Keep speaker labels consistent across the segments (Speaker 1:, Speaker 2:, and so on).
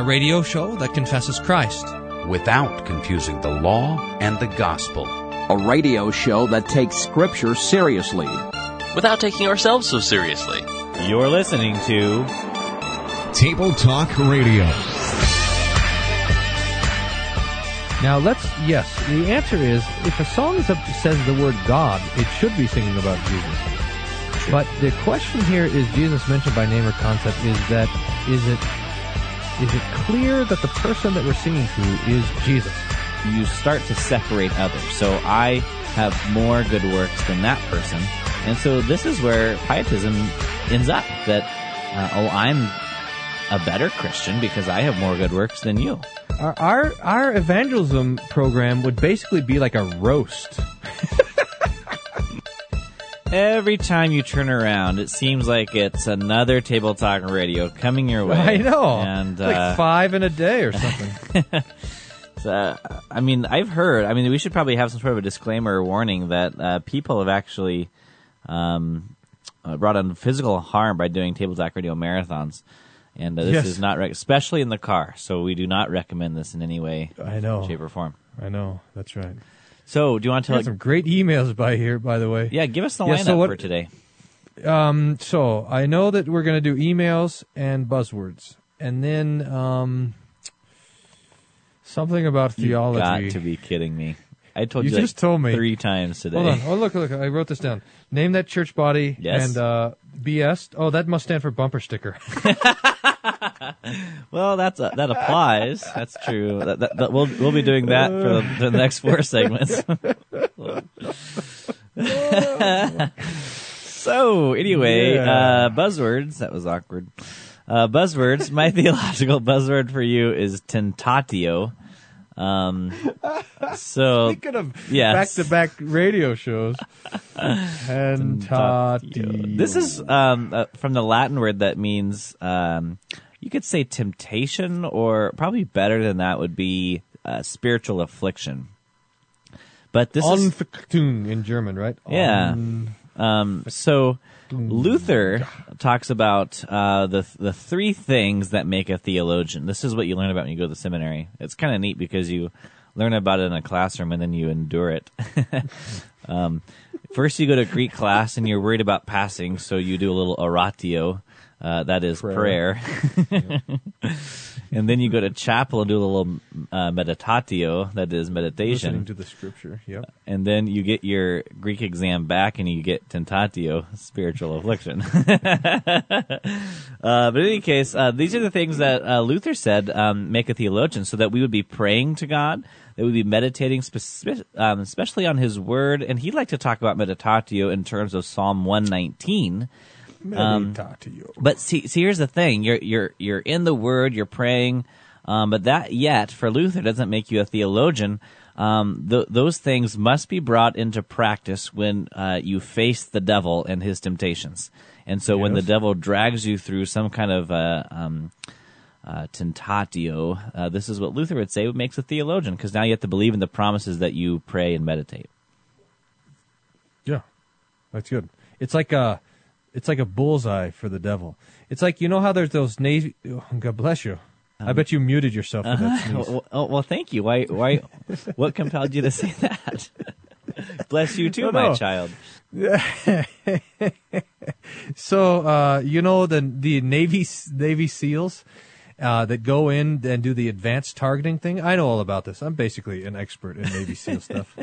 Speaker 1: a radio show that confesses Christ
Speaker 2: without confusing the law and the gospel.
Speaker 3: A radio show that takes Scripture seriously
Speaker 4: without taking ourselves so seriously.
Speaker 5: You're listening to
Speaker 6: Table Talk Radio.
Speaker 7: Now let's yes. The answer is if a song says the word God, it should be singing about Jesus. But the question here is Jesus mentioned by name or concept is that is it is it clear that the person that we're singing to is Jesus?
Speaker 5: You start to separate others. So I have more good works than that person. And so this is where pietism ends up that, uh, oh, I'm a better Christian because I have more good works than you.
Speaker 7: Our, our, our evangelism program would basically be like a roast.
Speaker 5: Every time you turn around, it seems like it's another Table Talk Radio coming your way.
Speaker 7: I know.
Speaker 5: And,
Speaker 7: like
Speaker 5: uh,
Speaker 7: five in a day or something.
Speaker 5: so, I mean, I've heard, I mean, we should probably have some sort of a disclaimer or warning that uh, people have actually um, uh, brought on physical harm by doing Table Talk Radio marathons. And uh, this
Speaker 7: Yes.
Speaker 5: is not, rec- especially in the car. So we do not recommend this in any way,
Speaker 7: I know.
Speaker 5: shape, or form.
Speaker 7: I know. That's right.
Speaker 5: So, do you want to tell?
Speaker 7: some great emails by here, by the way.
Speaker 5: yeah, give us the
Speaker 7: Yeah,
Speaker 5: lineup
Speaker 7: so what-
Speaker 5: for today.
Speaker 7: Um, so I know that we're going to do emails and buzzwords, and then um, something about
Speaker 5: You
Speaker 7: theology.
Speaker 5: got to be kidding me! I told
Speaker 7: You
Speaker 5: you, like
Speaker 7: just told me.
Speaker 5: three times today.
Speaker 7: Hold on. Oh, look, look. I wrote this down. Name that church body.
Speaker 5: Yes.
Speaker 7: And uh, BS. Oh, that must stand for bumper sticker.
Speaker 5: Well, that's uh, that applies. That's true. That, that, that- we'll we'll be doing that for the, the next four segments. so anyway,
Speaker 7: Yeah.
Speaker 5: uh, buzzwords. That was awkward. Uh, buzzwords. My theological buzzword for you is tentatio. Um, so
Speaker 7: Speaking of
Speaker 5: Yes.
Speaker 7: back-to-back radio shows. Tentatio.
Speaker 5: This is um, uh, from the Latin word that means um, you could say temptation, or probably better than that would be uh, spiritual affliction. But this is
Speaker 7: Anfechtung in German, right?
Speaker 5: Yeah. Um, so. Luther talks about uh, the the three things that make a theologian. This is what you learn about when you go to the seminary. It's kind of neat because you learn about it in a classroom and then you endure it. um, first, you go to Greek class and you're worried about passing, so you do a little oratio. Uh, that is prayer. and then you go to chapel and do a little uh, meditatio. That is meditation
Speaker 7: Listening to the scripture. Yep.
Speaker 5: and then you get your Greek exam back and you get tentatio, spiritual affliction. uh, but in any case, uh, these are the things that uh, Luther said um, make a theologian, so that we would be praying to God, that we would be meditating, um, especially on His Word, and he'd like to talk about meditatio in terms of Psalm 119. Um,
Speaker 7: Meditatio.
Speaker 5: But see, see, here's the thing: you're you're you're in the Word, you're praying, um, but that yet for Luther doesn't make you a theologian. Um, th- those things must be brought into practice when uh, you face the devil and his temptations. And so, when the devil drags you through some kind of uh, um, uh, tentatio, uh, this is what Luther would say makes a theologian, because now you have to believe in the promises that you pray and meditate.
Speaker 7: Yeah, that's good. It's like a, it's like a bullseye for the devil. It's like you know how there's those navy. Oh, God bless you. I bet you muted yourself for that sneeze.
Speaker 5: Oh, well, thank you. Why? Why? what compelled you to say that? Bless you too,
Speaker 7: No,
Speaker 5: my
Speaker 7: no.
Speaker 5: child.
Speaker 7: So uh, you know the the Navy Navy SEALs uh, that go in and do the advanced targeting thing. I know all about this. I'm basically an expert in Navy SEAL stuff.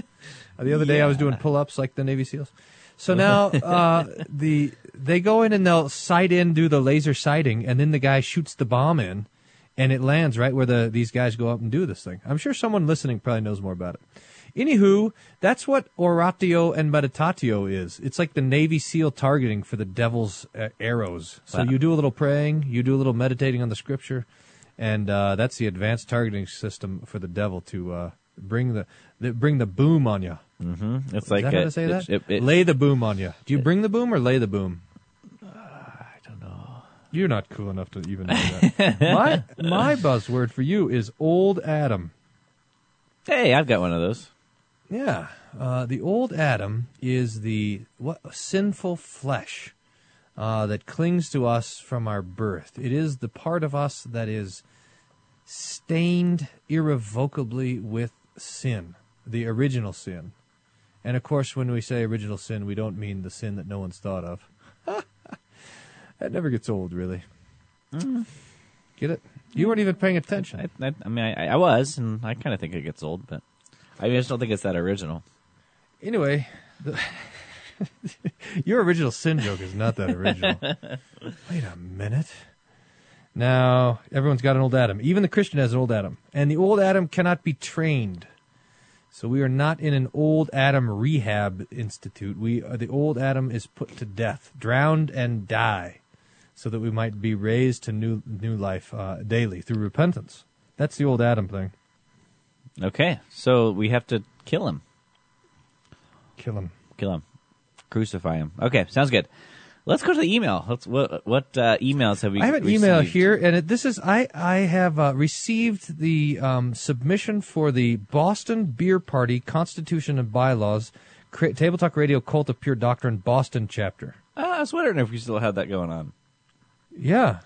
Speaker 7: The other day I was doing pull ups like the Navy SEAls. So now uh, the they go in and they'll sight in, do the laser sighting, and then the guy shoots the bomb in, and it lands right where the these guys go up and do this thing. I'm sure someone listening probably knows more about it. Anywho, that's what oratio and meditatio is. It's like the Navy SEAL targeting for the devil's uh, arrows. So
Speaker 5: Wow.
Speaker 7: you do a little praying, you do a little meditating on the scripture, and uh, that's the advanced targeting system for the devil to uh, bring the, the bring the boom on you.
Speaker 5: Mm-hmm. It's
Speaker 7: Is
Speaker 5: like
Speaker 7: that how to say that?
Speaker 5: it- it-
Speaker 7: lay the boom on you. Do you bring the boom or lay the boom?
Speaker 5: I don't know.
Speaker 7: You're not cool enough to even know that. my my buzzword for you is old Adam.
Speaker 5: Hey, I've got one of those.
Speaker 7: Yeah, uh, the old Adam is the what sinful flesh uh, that clings to us from our birth. It is the part of us that is stained irrevocably with sin, the original sin. And of course, when we say original sin, we don't mean the sin that no one's thought of. that never gets old, really. Mm. Get it? You weren't even paying attention.
Speaker 5: I, I, I mean, I, I was, and I kind of think it gets old, but I just don't think it's that original.
Speaker 7: Anyway, the your original sin joke is not that original. Wait a minute. Now, everyone's got an old Adam. Even the Christian has an old Adam. And the old Adam cannot be trained. So we are not in an old Adam rehab institute. We uh, the old Adam is put to death, drowned and die, so that we might be raised to new new life uh, daily through repentance. That's the old Adam thing.
Speaker 5: Okay, so we have to kill him.
Speaker 7: Kill him.
Speaker 5: Kill him. Crucify him. Okay, sounds good. Let's go to the email. Let's what what uh, emails have we?
Speaker 7: I have an
Speaker 5: received?
Speaker 7: email here, and it, this is I I have uh, received the um, submission for the Boston Beer Party Constitution and Bylaws Cra- Table Talk Radio Cult of Pure Doctrine Boston chapter.
Speaker 5: Uh, I was wondering if we still had that going on.
Speaker 7: Yeah,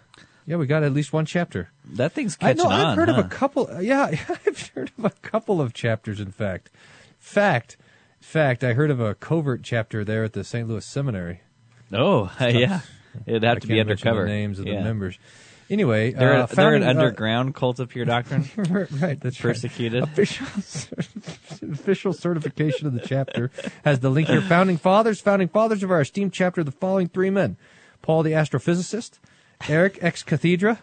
Speaker 7: yeah, we got at least one chapter.
Speaker 5: That thing's
Speaker 7: I
Speaker 5: catching
Speaker 7: know.
Speaker 5: on.
Speaker 7: I've heard
Speaker 5: huh?
Speaker 7: of a couple. Yeah, I've heard of a couple of chapters. In fact, fact, fact, I heard of a covert chapter there at the St. Louis Seminary.
Speaker 5: Oh, yeah. It'd have
Speaker 7: I
Speaker 5: to be undercover.
Speaker 7: The names of
Speaker 5: Yeah.
Speaker 7: the members. Anyway,
Speaker 5: They're,
Speaker 7: uh,
Speaker 5: they're an
Speaker 7: founding, uh,
Speaker 5: underground cult of pure doctrine.
Speaker 7: right, that's right.
Speaker 5: Persecuted.
Speaker 7: Official, official certification of the chapter has the link here. Founding fathers, founding fathers of our esteemed chapter, the following three men: Paul the astrophysicist, Eric ex cathedra,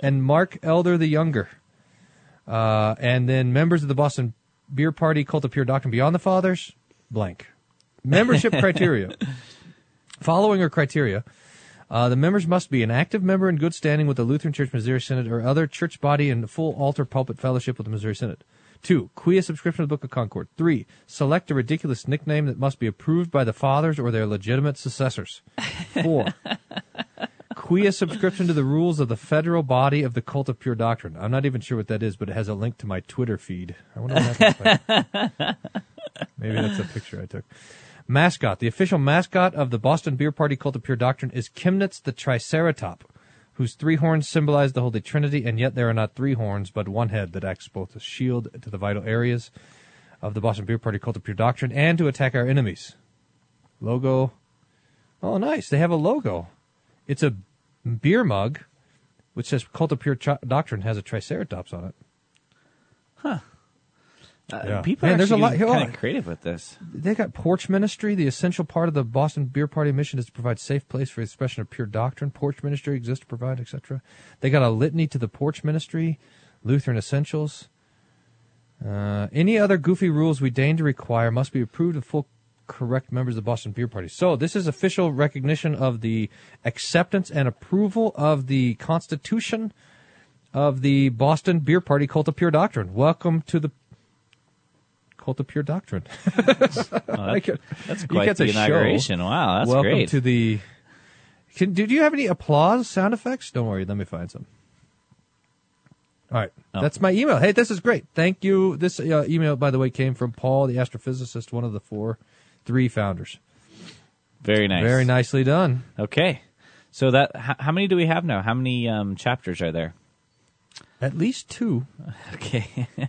Speaker 7: and Mark Elder the younger. Uh, and then members of the Boston Beer Party, Cult of Pure Doctrine, Beyond the Fathers, blank. Membership criteria. Following are criteria. Uh, the members must be an active member in good standing with the Lutheran Church Missouri Synod or other church body in full altar pulpit fellowship with the Missouri Synod. Two, quia subscription to the Book of Concord. Three, select a ridiculous nickname that must be approved by the fathers or their legitimate successors. Four, quia subscription to the rules of the federal body of the cult of pure doctrine. I'm not even sure what that is, but it has a link to my Twitter feed. I wonder what that looks like. Maybe that's a picture I took. Mascot. The official mascot of the Boston Beer Party Cult of Pure Doctrine is Chemnitz the Triceratop, whose three horns symbolize the Holy Trinity, and yet there are not three horns, but one head that acts both as shield to the vital areas of the Boston Beer Party Cult of Pure Doctrine and to attack our enemies. Logo. Oh, nice. They have a logo. It's a beer mug, which says Cult of Pure Doctrine has a Triceratops on it.
Speaker 5: Uh,
Speaker 7: Yeah.
Speaker 5: People
Speaker 7: Man,
Speaker 5: are
Speaker 7: there's a lot-
Speaker 5: kind of creative with this.
Speaker 7: They got porch ministry. The essential part of the Boston Beer Party mission is to provide safe place for the expression of pure doctrine. Porch ministry exists to provide, etc. They got a litany to the porch ministry, Lutheran essentials. Uh, any other goofy rules we deign to require must be approved of full correct members of the Boston Beer Party. So this is official recognition of the acceptance and approval of the Constitution of the Boston Beer Party Cult of Pure Doctrine. Welcome to the Cult of Pure Doctrine.
Speaker 5: Oh,
Speaker 7: Like
Speaker 5: that-
Speaker 7: it-
Speaker 5: that's quite the
Speaker 7: to show.
Speaker 5: inauguration. Wow, that's
Speaker 7: Welcome
Speaker 5: great.
Speaker 7: to the. Can, do, do you have any applause sound effects? Don't worry, let me find some. All right,
Speaker 5: Oh.
Speaker 7: that's my email. Hey, this is great. Thank you. This uh, email, by the way, came from Paul, the astrophysicist, one of the four, three founders.
Speaker 5: Very nice.
Speaker 7: Very nicely done.
Speaker 5: Okay. So that h- how many do we have now? How many um, chapters are there?
Speaker 7: At least two.
Speaker 5: Okay.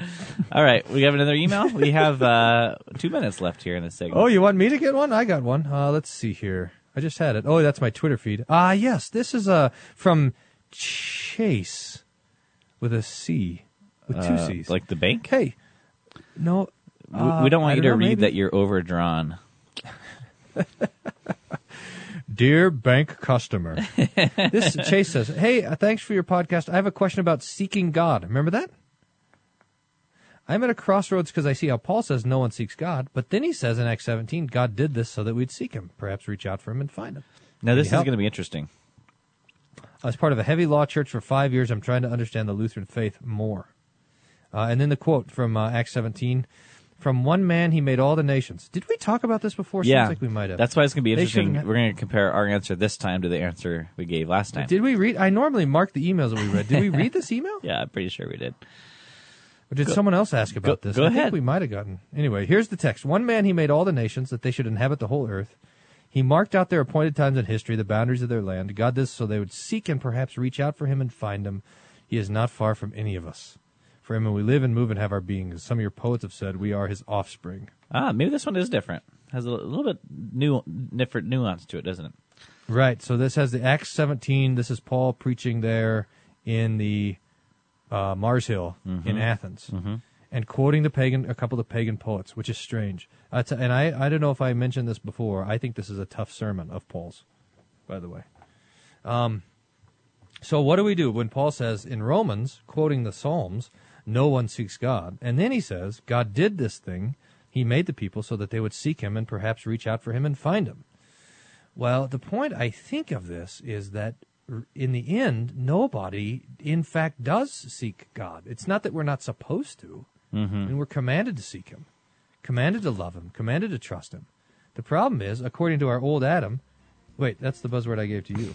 Speaker 5: All right, we have another email. We have uh, two minutes left here in this segment.
Speaker 7: Oh, you want me to get one? I got one. Uh, let's see here. I just had it. Oh, that's my Twitter feed. Ah, yes. This is uh, from Chase with a C, with two
Speaker 5: Uh,
Speaker 7: C's.
Speaker 5: like the bank.
Speaker 7: hey, no.
Speaker 5: We-
Speaker 7: uh,
Speaker 5: we don't want
Speaker 7: I
Speaker 5: you to
Speaker 7: know,
Speaker 5: read
Speaker 7: maybe.
Speaker 5: that you're overdrawn.
Speaker 7: Dear bank customer, this Chase says, "Hey, uh, thanks for your podcast. I have a question about seeking God. Remember that? I'm at a crossroads because I see how Paul says no one seeks God, but then he says in Acts 17, God did this so that we'd seek Him, perhaps reach out for Him and find Him.
Speaker 5: Now this is going to be interesting.
Speaker 7: As part of a heavy law church for five years, I'm trying to understand the Lutheran faith more. Uh, and then the quote from uh, Acts 17, from one man he made all the nations. Did we talk about this before?
Speaker 5: yeah,
Speaker 7: Seems like we might have.
Speaker 5: That's why it's going to be interesting. We're going to compare our answer this time to the answer we gave last time.
Speaker 7: Did we read? I normally mark the emails that we read. Did we read this email?
Speaker 5: yeah, I'm pretty sure we did.
Speaker 7: Or did someone else ask about
Speaker 5: go-
Speaker 7: this?
Speaker 5: go
Speaker 7: I
Speaker 5: ahead.
Speaker 7: think we might have gotten. Anyway, here's the text. One man he made all the nations that they should inhabit the whole earth. He marked out their appointed times in history, the boundaries of their land. God this so they would seek and perhaps reach out for him and find him. He is not far from any of us. For him, we live and move and have our being. As some of your poets have said, we are his offspring.
Speaker 5: Ah, maybe this one is different. Has a little bit new, different nuance to it, doesn't it?
Speaker 7: Right. So this has the Acts 17. This is Paul preaching there in the uh, Mars Hill in Athens, and quoting the pagan, a couple of pagan poets, which is strange. I t- and I, I don't know if I mentioned this before. I think this is a tough sermon of Paul's, by the way. Um, so what do we do when Paul says in Romans, quoting the Psalms, no one seeks God, and then he says God did this thing. He made the people so that they would seek him and perhaps reach out for him and find him. Well, the point I think of this is that in the end, nobody, in fact, does seek God. It's not that we're not supposed to, and we're commanded to seek Him, commanded to love Him, commanded to trust Him. The problem is, according to our old Adam, wait, that's the buzzword I gave to you.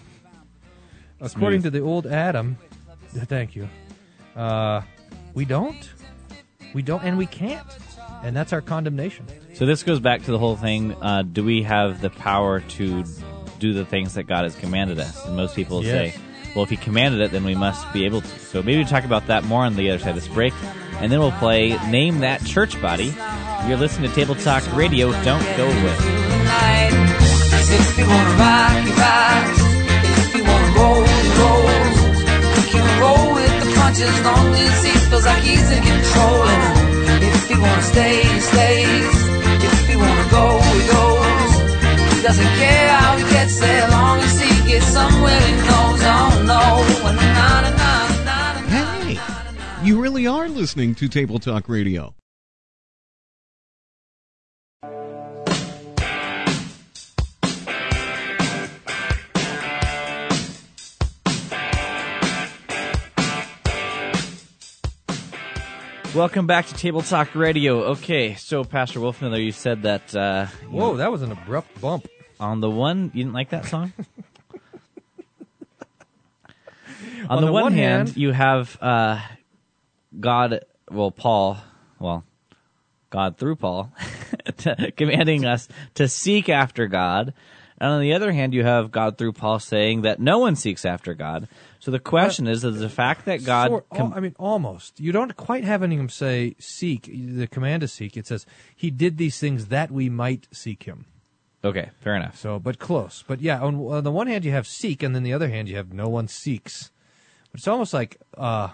Speaker 7: According to the old Adam, thank you. Uh, we don't, we don't, and we can't, and that's our condemnation.
Speaker 5: So this goes back to the whole thing. Uh, do we have the power to do the things that God has commanded us? And most people
Speaker 7: Yes.
Speaker 5: say, well, if He commanded it, then we must be able to. So maybe we talk about that more on the other side of this break, and then we'll play Name That Church Body. You're listening to Table Talk Radio. Don't go away.
Speaker 8: tonight. 'Cause if you wanna rock, you rock. If you wanna roll, you roll. You can roll with the punches as long as he feels like he's in control. And if you wanna stay, he stays. If you wanna go, he goes. He doesn't care how he gets there, long as he gets somewhere he knows. No, and na na.
Speaker 6: Hey, you really are listening to Table Talk Radio.
Speaker 5: Welcome back to Table Talk Radio. Okay, so Pastor Wolfmueller, you said that uh, you
Speaker 7: Whoa,
Speaker 5: know,
Speaker 7: that was an abrupt bump.
Speaker 5: On the one you didn't like that song. on,
Speaker 7: On
Speaker 5: the,
Speaker 7: the
Speaker 5: one,
Speaker 7: one
Speaker 5: hand,
Speaker 7: hand-
Speaker 5: you have uh, God, well, Paul, well, God through Paul, commanding us to seek after God. And on the other hand, you have God through Paul saying that no one seeks after God. So the question is, is the fact that God,
Speaker 7: Sort-
Speaker 5: com-
Speaker 7: I mean, almost. You don't quite have him say seek. The command to seek. It says he did these things that we might seek him.
Speaker 5: Okay, fair enough.
Speaker 7: So, but close. But yeah, on, on the one hand you have seek, and then the other hand you have no one seeks. But it's almost like, uh,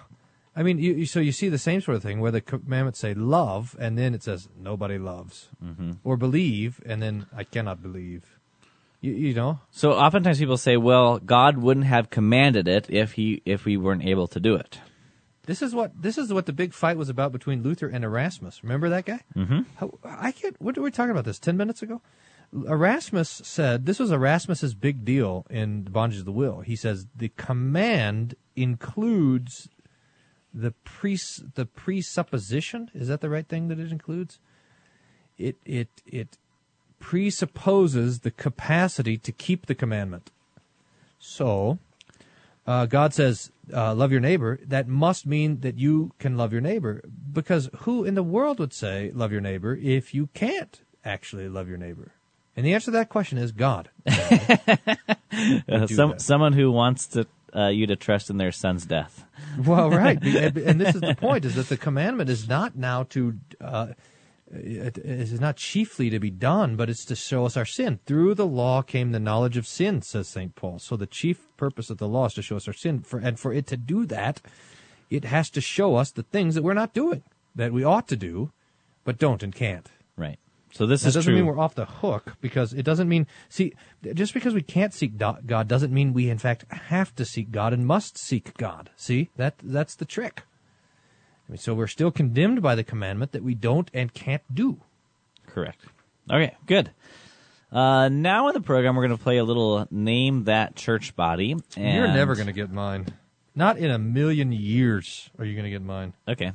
Speaker 7: I mean, you, you, so you see the same sort of thing where the commandments say love, and then it says nobody loves, mm-hmm. or believe, and then I cannot believe. You, you know,
Speaker 5: So oftentimes people say, well, God wouldn't have commanded it if he if we weren't able to do it.
Speaker 7: This is what this is what the big fight was about between Luther and Erasmus. Remember that guy? Mm-hmm. How, I can't. What were we talking about this ten minutes ago? Erasmus said this was Erasmus's big deal in the Bondage of the Will. He says the command includes the pres the presupposition. Is that the right thing that it includes? It it it presupposes the capacity to keep the commandment. So, uh, God says, uh, love your neighbor, that must mean that you can love your neighbor. Because who in the world would say, love your neighbor, if you can't actually love your neighbor? And the answer to that question is God.
Speaker 5: Uh, some someone who wants to uh, you to trust in their son's death.
Speaker 7: well, right. and, this is the point, is that the commandment is not now to, uh, it is not chiefly to be done, but it's to show us our sin. Through the law came the knowledge of sin, says St. Paul. So the chief purpose of the law is to show us our sin. For, and for it to do that, it has to show us the things that we're not doing, that we ought to do, but don't and can't.
Speaker 5: So this
Speaker 7: That
Speaker 5: is
Speaker 7: doesn't
Speaker 5: true.
Speaker 7: mean we're off the hook because it doesn't mean see just because we can't seek God doesn't mean we in fact have to seek God and must seek God. See that that's the trick. I mean, so we're still condemned by the commandment that we don't and can't do.
Speaker 5: Correct. Okay, good. Uh, now in the program, we're going to play a little name that church body. And
Speaker 7: You're never going to get mine. Not in a million years are you going to get mine.
Speaker 5: Okay.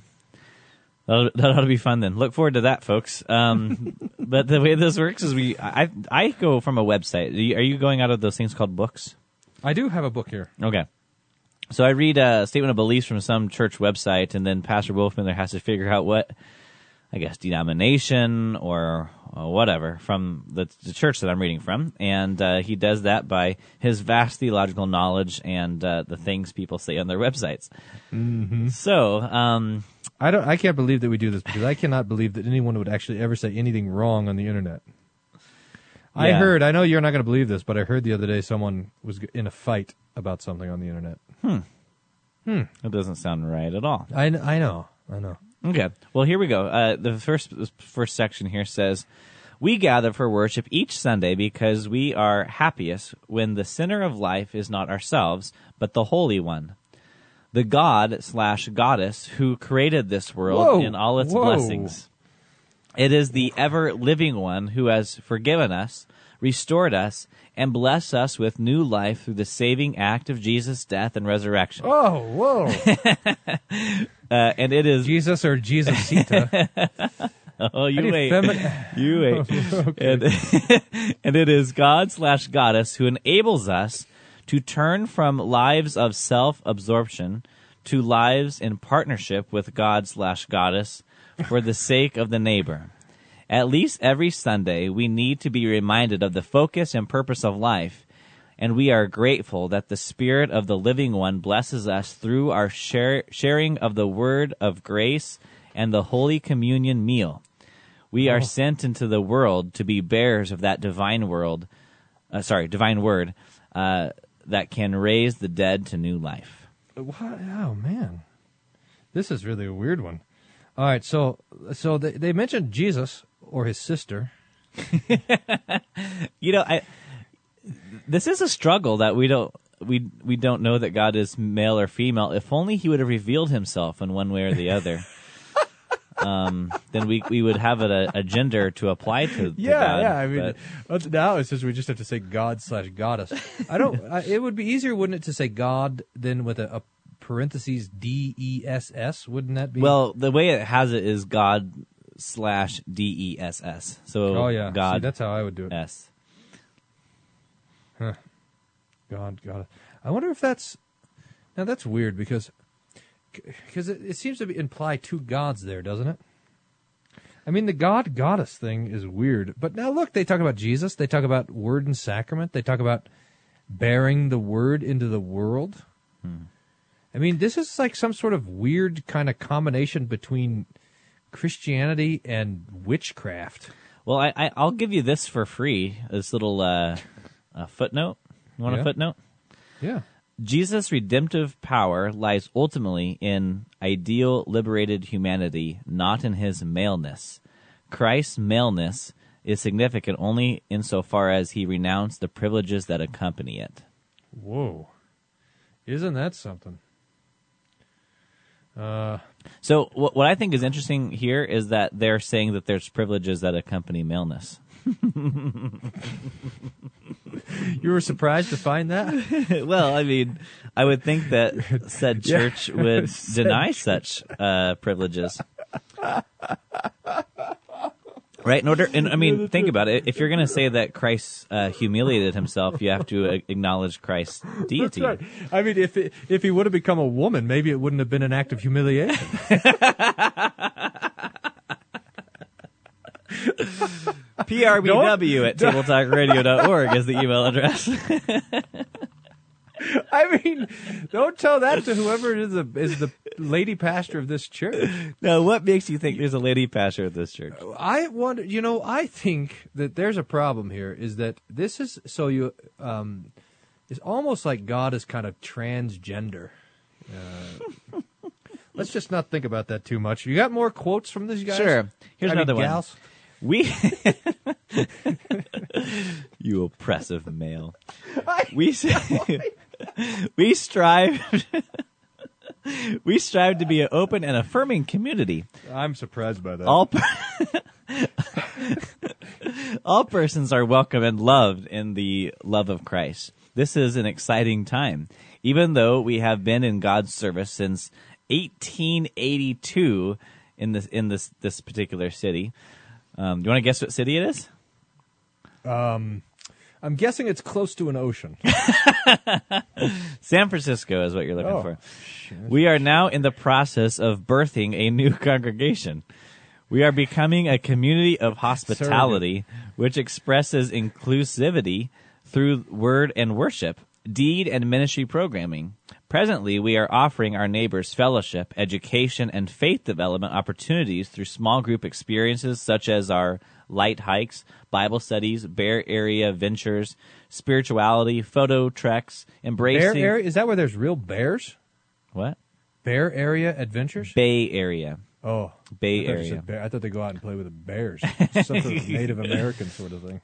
Speaker 5: That'll, that ought to be fun then. Look forward to that, folks. Um, but the way this works is we, I, I go from a website. Are you, are you going out of those things called books?
Speaker 7: I do have a book here.
Speaker 5: Okay. So I read a statement of beliefs from some church website, and then Pastor Wolfman there has to figure out what I guess, denomination or uh, whatever from the, the church that I'm reading from. And uh, he does that by his vast theological knowledge and uh, the things people say on their websites. Mm-hmm. So, um,
Speaker 7: I don't. I can't believe that we do this because I cannot believe that anyone would actually ever say anything wrong on the internet. I
Speaker 5: Yeah.
Speaker 7: heard. I know you're not going to believe this, but I heard the other day someone was g- in a fight about something on the internet. Hmm. Hmm.
Speaker 5: It doesn't sound right at all.
Speaker 7: I, kn- I know. I know.
Speaker 5: Okay. Well, here we go. Uh, the first first section here says, "We gather for worship each Sunday because we are happiest when the center of life is not ourselves, but the Holy One, the God slash Goddess who created this world in all its
Speaker 7: Whoa.
Speaker 5: blessings. It is the ever living One who has forgiven us, restored us, and blessed us with new life through the saving act of Jesus' death and resurrection.
Speaker 7: Oh, whoa!
Speaker 5: Uh, and it is
Speaker 7: Jesus or Jesus Jesusita.
Speaker 5: Oh, you wait.
Speaker 7: femi-
Speaker 5: you wait. and, and it is God slash goddess who enables us to turn from lives of self absorption to lives in partnership with God slash goddess for the sake of the neighbor. At least every Sunday, we need to be reminded of the focus and purpose of life, and we are grateful that the Spirit of the Living One blesses us through our share, sharing of the Word of grace and the Holy Communion meal. We are sent into the world to be bearers of that divine world, uh, sorry, divine word uh, that can raise the dead to new life.
Speaker 7: What? Oh man, this is really a weird one. All right, so so they, they mentioned Jesus or his sister.
Speaker 5: You know, I this is a struggle that we don't we we don't know that God is male or female. If only He would have revealed Himself in one way or the other. um, then we we would have a, a gender to apply to. to God,
Speaker 7: I mean,
Speaker 5: but
Speaker 7: now it's just we just have to say God slash goddess. I don't. I, it would be easier, wouldn't it, to say God than with a, a parentheses D E S S? Wouldn't that be?
Speaker 5: well, the way it has it is God slash D E S S. So
Speaker 7: oh yeah,
Speaker 5: God
Speaker 7: See, that's how I would do it.
Speaker 5: S. Huh.
Speaker 7: God, God. I wonder if that's now that's weird because because it, it seems to be, imply two gods there, doesn't it? I mean, the God goddess thing is weird, but now look, they talk about Jesus. They talk about word and sacrament. They talk about bearing the word into the world. I mean, this is like some sort of weird kind of combination between Christianity and witchcraft.
Speaker 5: Well, I, I I'll give you this for free. This little uh, uh, footnote. You want
Speaker 7: Yeah.
Speaker 5: a footnote?
Speaker 7: Yeah.
Speaker 5: Jesus' redemptive power lies ultimately in ideal liberated humanity, not in his maleness. Christ's maleness is significant only insofar as he renounced the privileges that accompany it.
Speaker 7: Whoa. Isn't that something? Uh,
Speaker 5: So, what, what I think is interesting here is that they're saying that there's privileges that accompany maleness.
Speaker 7: you were surprised to find that?
Speaker 5: well, I mean, I would think that said church would deny such uh, privileges. Right. In order, and I mean, think about it. If you're going to say that Christ uh, humiliated himself, you have to uh, acknowledge Christ's deity.
Speaker 7: Right. I mean, if it, if he would have become a woman, maybe it wouldn't have been an act of humiliation.
Speaker 5: PRBW at tabletalkradio.org is the email address.
Speaker 7: I mean, don't tell that to whoever is the is the lady pastor of this church.
Speaker 5: now, what makes you think there's a lady pastor of this church?
Speaker 7: I wonder. You know, I think that there's a problem here. Is that this is so you um, it's almost like God is kind of transgender. Uh, let's just not think about that too much. You got more quotes from this guy?
Speaker 5: Sure. Here's
Speaker 7: I mean,
Speaker 5: another one.
Speaker 7: gals?
Speaker 5: We, you oppressive male. We we strive we strive to be an open and affirming community.
Speaker 7: I'm surprised by that.
Speaker 5: All per- all persons are welcome and loved in the love of Christ. This is an exciting time, even though we have been in God's service since 1882 in this in this this particular city. Um, do you want to guess what city it is?
Speaker 7: I'm guessing it's close to an ocean.
Speaker 5: San Francisco is what you're looking
Speaker 7: Oh,
Speaker 5: for. We are now in the process of birthing a new congregation. We are becoming a community of hospitality, which expresses inclusivity through word and worship, deed and ministry programming. Presently, we are offering our neighbors fellowship, education, and faith development opportunities through small group experiences such as our light hikes, Bible studies, bear area ventures, spirituality, photo treks, embracing
Speaker 7: Bear area? Is that where there's real bears?
Speaker 5: what
Speaker 7: Bear area adventures?
Speaker 5: Bay Area.
Speaker 7: oh,
Speaker 5: Bay
Speaker 7: I
Speaker 5: Area.
Speaker 7: bear. I thought they go out and play with the bears. Some sort of Native American sort of thing.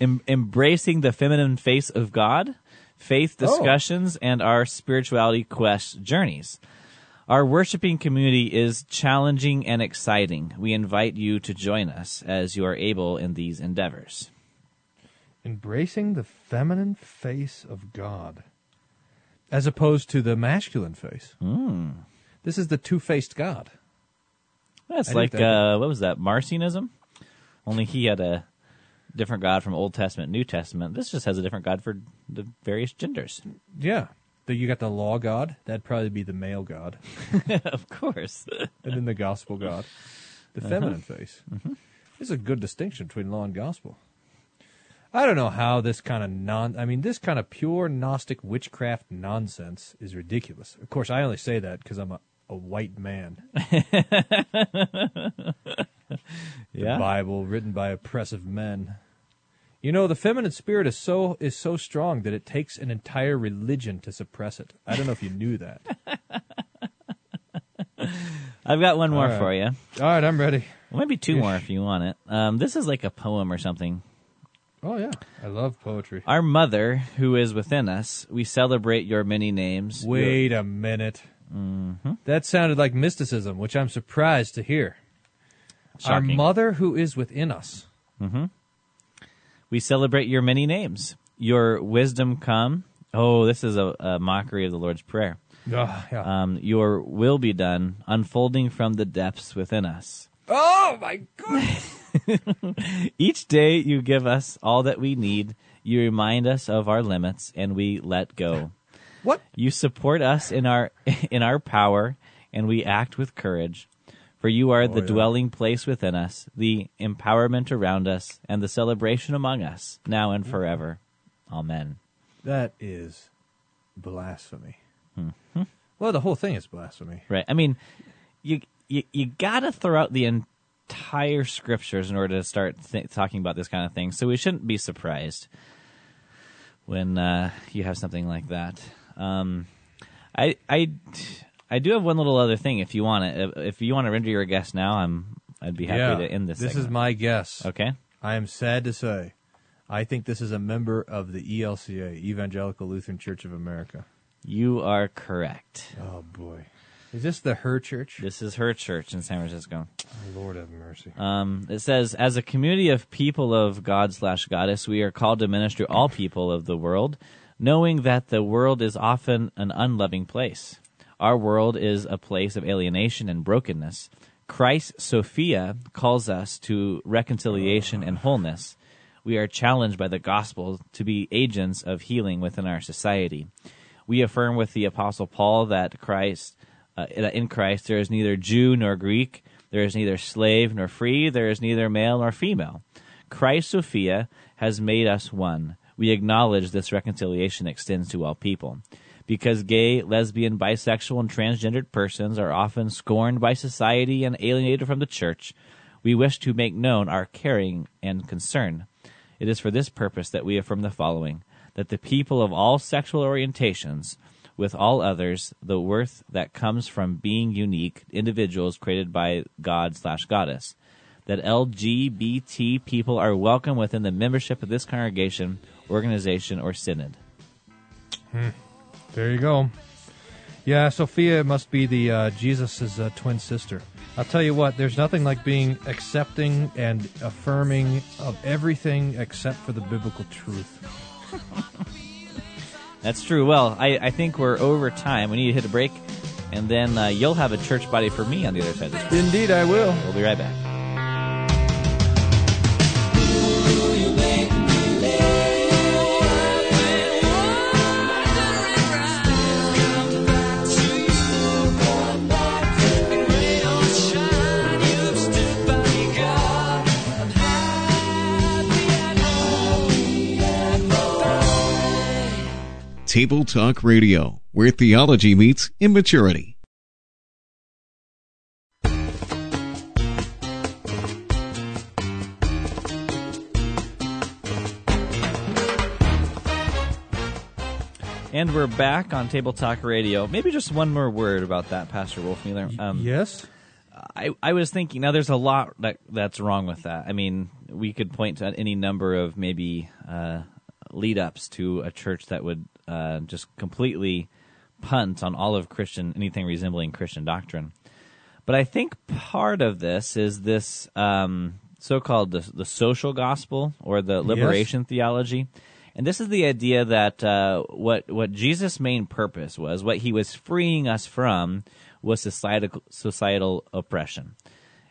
Speaker 5: em- embracing the feminine face of God, faith
Speaker 7: Oh.
Speaker 5: discussions, and our spirituality quest journeys. Our worshiping community is challenging and exciting. We invite you to join us as you are able in these endeavors.
Speaker 7: Embracing the feminine face of God, as opposed to the masculine face.
Speaker 5: Hmm.
Speaker 7: This is the two-faced God.
Speaker 5: That's
Speaker 7: I
Speaker 5: like
Speaker 7: that-
Speaker 5: uh, what was that? Marcionism. Only he had a different God from Old Testament, New Testament. This just has a different God for the various genders.
Speaker 7: Yeah. The, you got the law God. That'd probably be the male God.
Speaker 5: of course.
Speaker 7: and then the gospel God, the feminine face.
Speaker 5: Mm-hmm.
Speaker 7: There's a good distinction between law and gospel. I don't know how this kind of non. I mean, this kind of pure Gnostic witchcraft nonsense is ridiculous. Of course, I only say that because I'm a, a white man. The
Speaker 5: yeah.
Speaker 7: Bible written by oppressive men. You know, the feminine spirit is so is so strong that it takes an entire religion to suppress it. I don't know if you knew that.
Speaker 5: I've got one more
Speaker 7: right.
Speaker 5: for you.
Speaker 7: All right, I'm ready.
Speaker 5: Well, maybe two more if you want it. Um, this is like a poem or something.
Speaker 7: Oh yeah, I love poetry.
Speaker 5: Our mother, who is within us, we celebrate your many names. Your-
Speaker 7: Wait a minute. Mm-hmm. That sounded like mysticism, which I'm surprised to hear. Our mother who is within us. Mm-hmm.
Speaker 5: we celebrate your many names. Your wisdom come. Oh, this is a, a mockery of the Lord's Prayer.
Speaker 7: Oh, yeah.
Speaker 5: Um, your will be done, unfolding from the depths within us.
Speaker 7: oh my goodness.
Speaker 5: Each day you give us all that we need. You remind us of our limits, and we let go.
Speaker 7: What?
Speaker 5: You support us in our in our power, and we act with courage. For you are the
Speaker 7: yeah.
Speaker 5: dwelling place within us, the empowerment around us, and the celebration among us, now and forever. Amen.
Speaker 7: That is blasphemy. Well, the whole thing is blasphemy.
Speaker 5: Right. I mean, you you, you got to throw out the entire scriptures in order to start th- talking about this kind of thing. So we shouldn't be surprised when uh, you have something like that. Um, I I I do have one little other thing. If you want it, if, you want to render your guess now, I'm I'd be happy
Speaker 7: yeah.
Speaker 5: to end this.
Speaker 7: This is my guess.
Speaker 5: okay.
Speaker 7: I am sad to say, I think this is a member of the ELCA, Evangelical Lutheran Church of America.
Speaker 5: You are correct.
Speaker 7: Oh boy, is this the Her Church?
Speaker 5: This is her church in San Francisco.
Speaker 7: Lord have mercy.
Speaker 5: Um, it says, as a community of people of God slash goddess, we are called to minister to all people of the world, knowing that the world is often an unloving place. Our world is a place of alienation and brokenness. Christ Sophia calls us to reconciliation and wholeness. We are challenged by the gospel to be agents of healing within our society. We affirm with the apostle Paul that Christ uh, in Christ there is neither Jew nor Greek, there is neither slave nor free, there is neither male nor female. Christ Sophia has made us one. We acknowledge this reconciliation extends to all people. Because gay, lesbian, bisexual, and transgendered persons are often scorned by society and alienated from the church, we wish to make known our caring and concern. It is for this purpose that we affirm the following that the people of all sexual orientations, with all others, the worth that comes from being unique individuals created by God slash goddess, that LGBT people are welcome within the membership of this congregation, organization, or synod.
Speaker 7: There you go. Yeah, Sophia must be the uh, Jesus' uh, twin sister. I'll tell you what, there's nothing like being accepting and affirming of everything except for the biblical truth.
Speaker 5: That's true. Well, I, I think we're over time. We need to hit a break, and then uh, you'll have a church body for me on the other side of the.
Speaker 7: Indeed, I will.
Speaker 5: We'll be right back.
Speaker 6: Table Talk Radio, where theology meets immaturity.
Speaker 5: And we're back on Table Talk Radio. Maybe just one more word about that, Pastor Wolfmueller. Um,
Speaker 7: yes.
Speaker 5: I, I was thinking now there's a lot that that's wrong with that. I mean, we could point to any number of maybe uh, lead ups to a church that would uh, just completely punt on all of Christian anything resembling Christian doctrine. But I think part of this is this um, so-called the, the social gospel or the liberation theology. And this is the idea that uh, what what Jesus' main purpose was, what he was freeing us from, was societal societal oppression,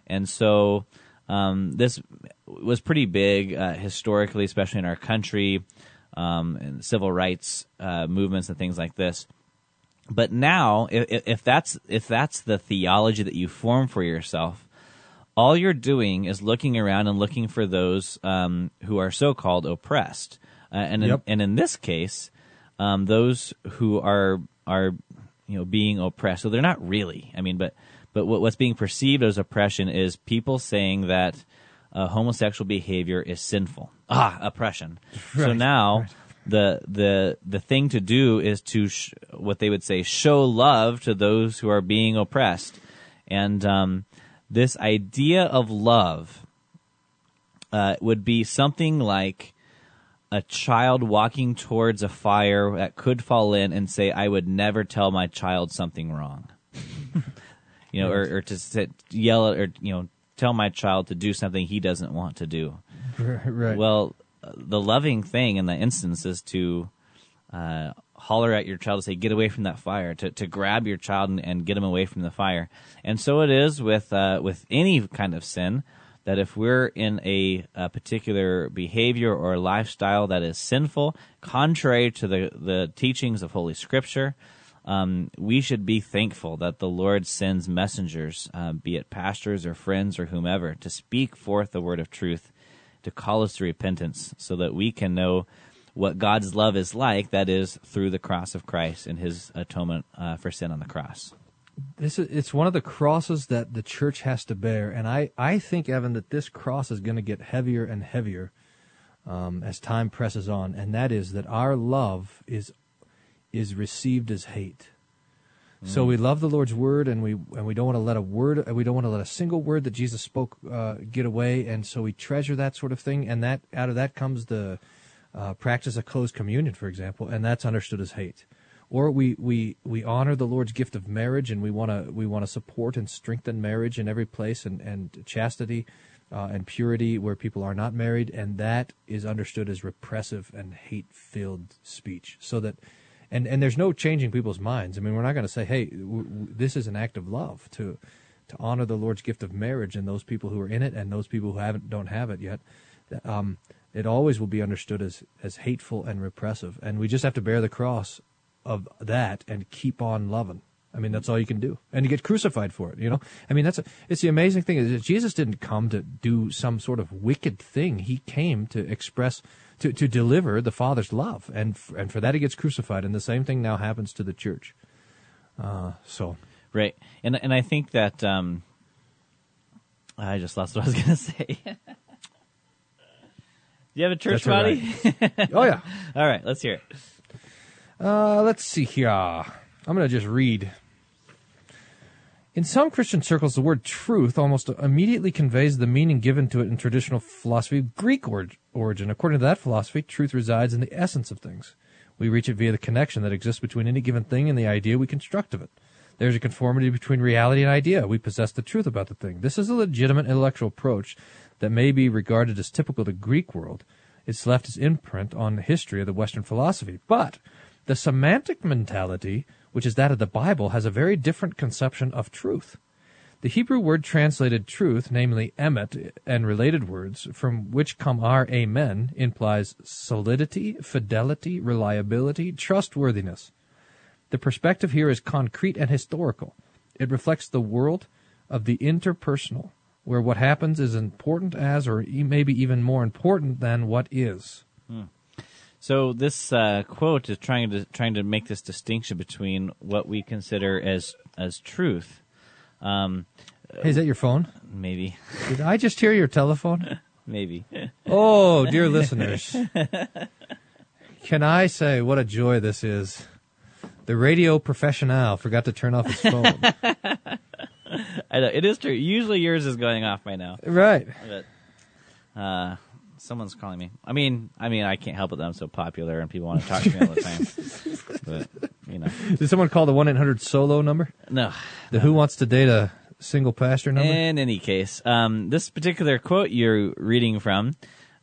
Speaker 5: and so um, this was pretty big uh, historically, especially in our country, um, and civil rights uh, movements and things like this. But now, if, if that's if that's the theology that you form for yourself, all you're doing is looking around and looking for those um, who are so-called oppressed. Uh, and in,
Speaker 7: Yep.
Speaker 5: and in this case, um, those who are are you know being oppressed. So they're not really. I mean, but but what's being perceived as oppression is people saying that uh, homosexual behavior is sinful. Ah, oppression. So now.
Speaker 7: right.
Speaker 5: The, the the thing to do is to sh- what they would say show love to those who are being oppressed, and um, this idea of love uh, would be something like a child walking towards a fire that could fall in and say, "I would never tell my child something wrong," you know, or, or to sit, yell at, or you know, tell my child to do something he doesn't want to do.
Speaker 7: Right.
Speaker 5: Well, the loving thing in the instance is to uh, holler at your child to say, "Get away from that fire!" To to grab your child and, and get him away from the fire. And so it is with uh, with any kind of sin that if we're in a, a particular behavior or lifestyle that is sinful, contrary to the the teachings of Holy Scripture. Um, we should be thankful that the Lord sends messengers, uh, be it pastors or friends or whomever, to speak forth the word of truth to call us to repentance so that we can know what God's love is like, that is, through the cross of Christ and his atonement uh, for sin on the cross.
Speaker 7: This is it's one of the crosses that the church has to bear, and I I think Evan that this cross is going to get heavier and heavier um, as time presses on, and that is that our love is is received as hate. So we love the Lord's word, and we and we don't want to let a word, we don't want to let a single word that Jesus spoke uh, get away, and so we treasure that sort of thing, and that out of that comes the uh, practice of closed communion, for example, and that's understood as hate. Or we, we, we honor the Lord's gift of marriage, and we want to we want to support and strengthen marriage in every place, and and chastity uh, and purity where people are not married, and that is understood as repressive and hate filled speech. So that, and and there's no changing people's minds. I mean, we're not going to say, hey, w- w- this is an act of love to to honor the Lord's gift of marriage and those people who are in it and those people who haven't don't have it yet. Um, it always will be understood as as hateful and repressive, and we just have to bear the cross of that and keep on loving. I mean, that's all you can do, and you get crucified for it. You know, I mean, that's a, it's the amazing thing is Jesus didn't come to do some sort of wicked thing. He came to express, to, to deliver the Father's love, and f- and for that he gets crucified. And the same thing now happens to the church. Uh, so
Speaker 5: Right. And and I think that um, I just lost what I was going to say. Do you have a church
Speaker 7: That's
Speaker 5: body?
Speaker 7: oh yeah.
Speaker 5: All right, let's hear it.
Speaker 7: Uh, let's see here. I'm going to just read. In some Christian circles, the word truth almost immediately conveys the meaning given to it in traditional philosophy of Greek or- origin. According to that philosophy, truth resides in the essence of things. We reach it via the connection that exists between any given thing and the idea we construct of it. There's a conformity between reality and idea. We possess the truth about the thing. This is a legitimate intellectual approach that may be regarded as typical to Greek world. It's left its imprint on the history of the Western philosophy. But the Semitic mentality, which is that of the Bible, has a very different conception of truth. The Hebrew word translated truth, namely emet and related words, from which come our amen, implies solidity, fidelity, reliability, trustworthiness. The perspective here is concrete and historical. It reflects the world of the interpersonal, where what happens is important as, or maybe even more important than what is. Hmm.
Speaker 5: So this uh, quote is trying to trying to make this distinction between what we consider as as truth. Um,
Speaker 7: Hey, is that your phone?
Speaker 5: maybe,
Speaker 7: Did I just hear your telephone?
Speaker 5: maybe.
Speaker 7: Oh, dear listeners. Can I say what a joy this is? The radio professional forgot to turn off his phone.
Speaker 5: I know, it is true. Usually yours is going off by now.
Speaker 7: right.
Speaker 5: But uh, someone's calling me. I mean, I mean, I can't help it that I'm so popular and people want to talk to me all the time. but you know,
Speaker 7: Did someone call the 1 800 solo number?
Speaker 5: no.
Speaker 7: The Who Wants to Date a Single Pastor number?
Speaker 5: In any case, um, this particular quote you're reading from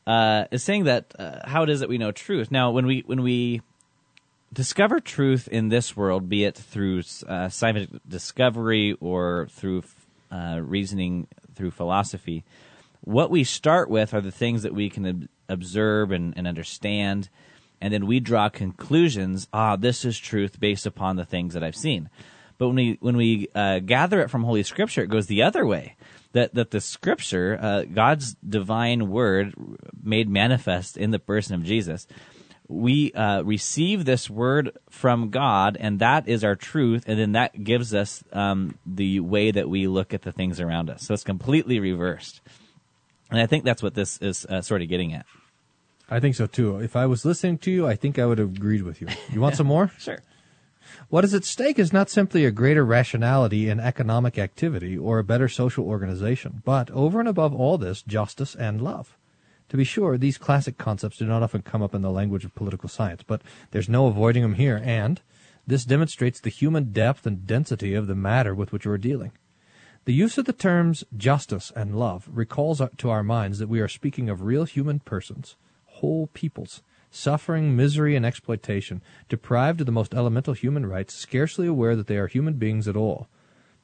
Speaker 5: uh, is saying that uh, how it is that we know truth. Now, when we when we discover truth in this world, be it through uh, scientific discovery or through uh, reasoning, through philosophy, what we start with are the things that we can ob- observe and, and understand, and then we draw conclusions. Ah, this is truth based upon the things that I've seen. But when we when we uh, gather it from Holy Scripture, it goes the other way. That that the Scripture, uh, God's divine Word, made manifest in the person of Jesus, we uh, receive this Word from God, and that is our truth, and then that gives us um, the way that we look at the things around us. So it's completely reversed, and I think that's what this is uh, sort of getting at.
Speaker 7: I think so too. If I was listening to you, I think I would have agreed with you. You want some more?
Speaker 5: Sure.
Speaker 7: What is at stake is not simply a greater rationality in economic activity or a better social organization, but over and above all this, justice and love. To be sure, these classic concepts do not often come up in the language of political science, but there's no avoiding them here, and this demonstrates the human depth and density of the matter with which we're dealing. The use of the terms justice and love recalls to our minds that we are speaking of real human persons, whole peoples, suffering misery and exploitation, deprived of the most elemental human rights, scarcely aware that they are human beings at all.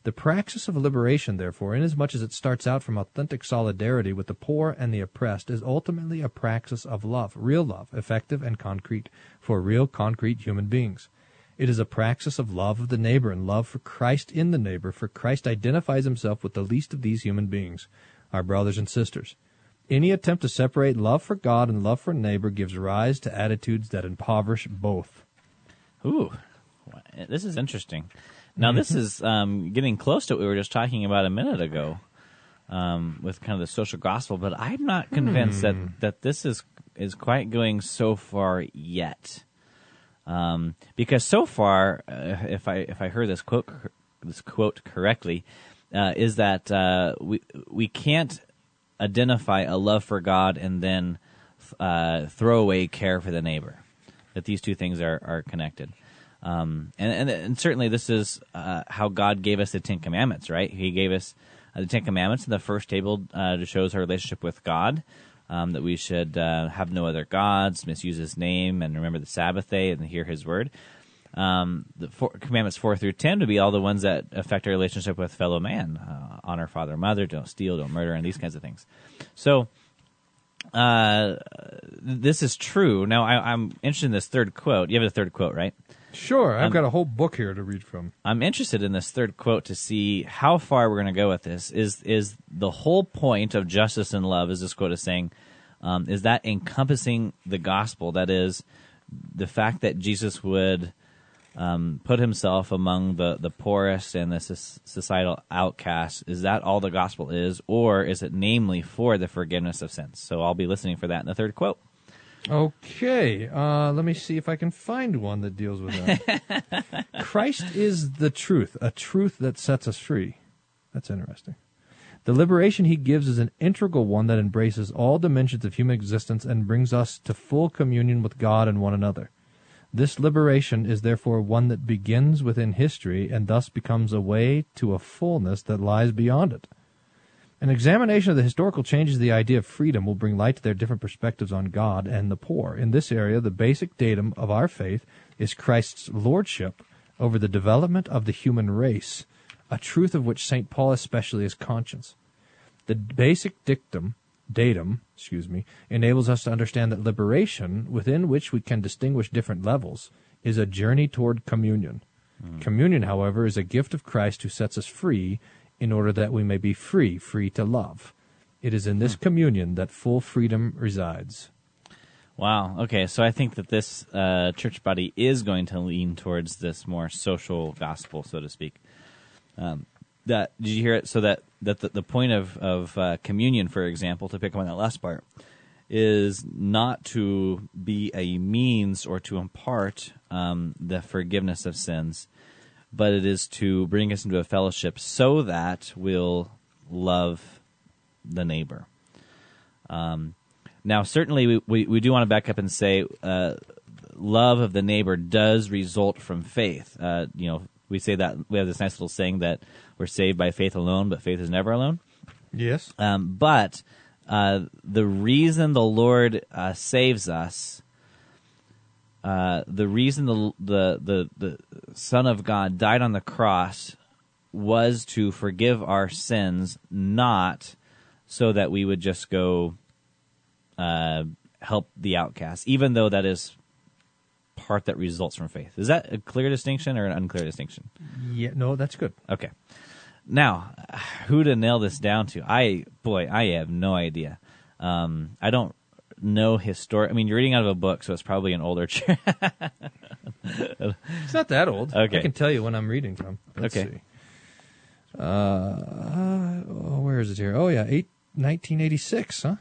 Speaker 7: The praxis of liberation, therefore, inasmuch as it starts out from authentic solidarity with the poor and the oppressed, is ultimately a praxis of love, real love, effective and concrete, for real concrete human beings. It is a praxis of love of the neighbor and love for Christ in the neighbor, for Christ identifies himself with the least of these human beings, our brothers and sisters. Any attempt to separate love for God and love for neighbor gives rise to attitudes that impoverish both.
Speaker 5: Ooh, this is interesting. Now, this is um, getting close to what we were just talking about a minute ago um, with kind of the social gospel, but I'm not convinced that, that this is is quite going so far yet. Um, because so far, uh, if I if I heard this quote this quote correctly, uh, is that uh, we we can't identify a love for God and then uh, throw away care for the neighbor. That these two things are are connected. Um, and, and and certainly this is uh, how God gave us the Ten Commandments, right? He gave us uh, the Ten Commandments in the first table to shows our relationship with God. Um, that we should uh, have no other gods, misuse His name, and remember the Sabbath day and hear His word. Um, the four, commandments four through ten would be all the ones that affect our relationship with fellow man: uh, honor father, mother, don't steal, don't murder, and these kinds of things. So uh, this is true. Now I, I'm interested in this third quote. You have a third quote, right?
Speaker 7: Sure, I've
Speaker 5: Um,
Speaker 7: got a whole book here to read from.
Speaker 5: I'm interested in this third quote to see how far we're going to go with this. Is is the whole point of justice and love? Is this quote is saying? Um, is that encompassing the gospel? That is the fact that Jesus would um, put himself among the, the poorest and the societal outcasts. Is that all the gospel is, or is it namely for the forgiveness of sins? So I'll be listening for that in the third quote.
Speaker 7: Okay, uh, let me see if I can find one that deals with that. Christ is the truth, a truth that sets us free. That's interesting. The liberation he gives is an integral one that embraces all dimensions of human existence and brings us to full communion with God and one another. This liberation is therefore one that begins within history and thus becomes a way to a fullness that lies beyond it. An examination of the historical changes of the idea of freedom will bring light to their different perspectives on God and the poor. In this area, the basic datum of our faith is Christ's lordship over the development of the human race, a truth of which St. Paul especially is conscious. The basic dictum, datum, excuse me, enables us to understand that liberation, within which we can distinguish different levels, is a journey toward communion. Communion, however, is a gift of Christ who sets us free in order that we may be free, free to love. It is in this communion that full freedom resides.
Speaker 5: Wow. Okay. So I think that this uh, church body is going to lean towards this more social gospel, so to speak. Um, that did you hear it? So that that the, the point of of uh, communion, for example, to pick up on that last part, is not to be a means or to impart um, the forgiveness of sins, but it is to bring us into a fellowship so that we'll love the neighbor. Um, now, certainly, we, we, we do want to back up and say uh, love of the neighbor does result from faith. Uh, you know, we say that we have this nice little saying that we're saved by faith alone, but faith is never alone.
Speaker 7: Yes.
Speaker 5: Um, but uh, the reason the Lord uh, saves us, uh, the reason the, the the the Son of God died on the cross was to forgive our sins, not so that we would just go uh, help the outcast, even though that is part that results from faith. Is that a clear distinction or an unclear distinction?
Speaker 7: Yeah. No, that's good.
Speaker 5: Okay. Now, who to nail this down to? I boy, I have no idea. Um, I don't know historic. I mean, you're reading out of a book, so it's probably an older. Ch-
Speaker 7: It's not that old.
Speaker 5: Okay.
Speaker 7: I can tell you when I'm reading from. Let's
Speaker 5: Okay.
Speaker 7: see. Uh, oh, where is it here? Oh yeah, eight, 1986, huh?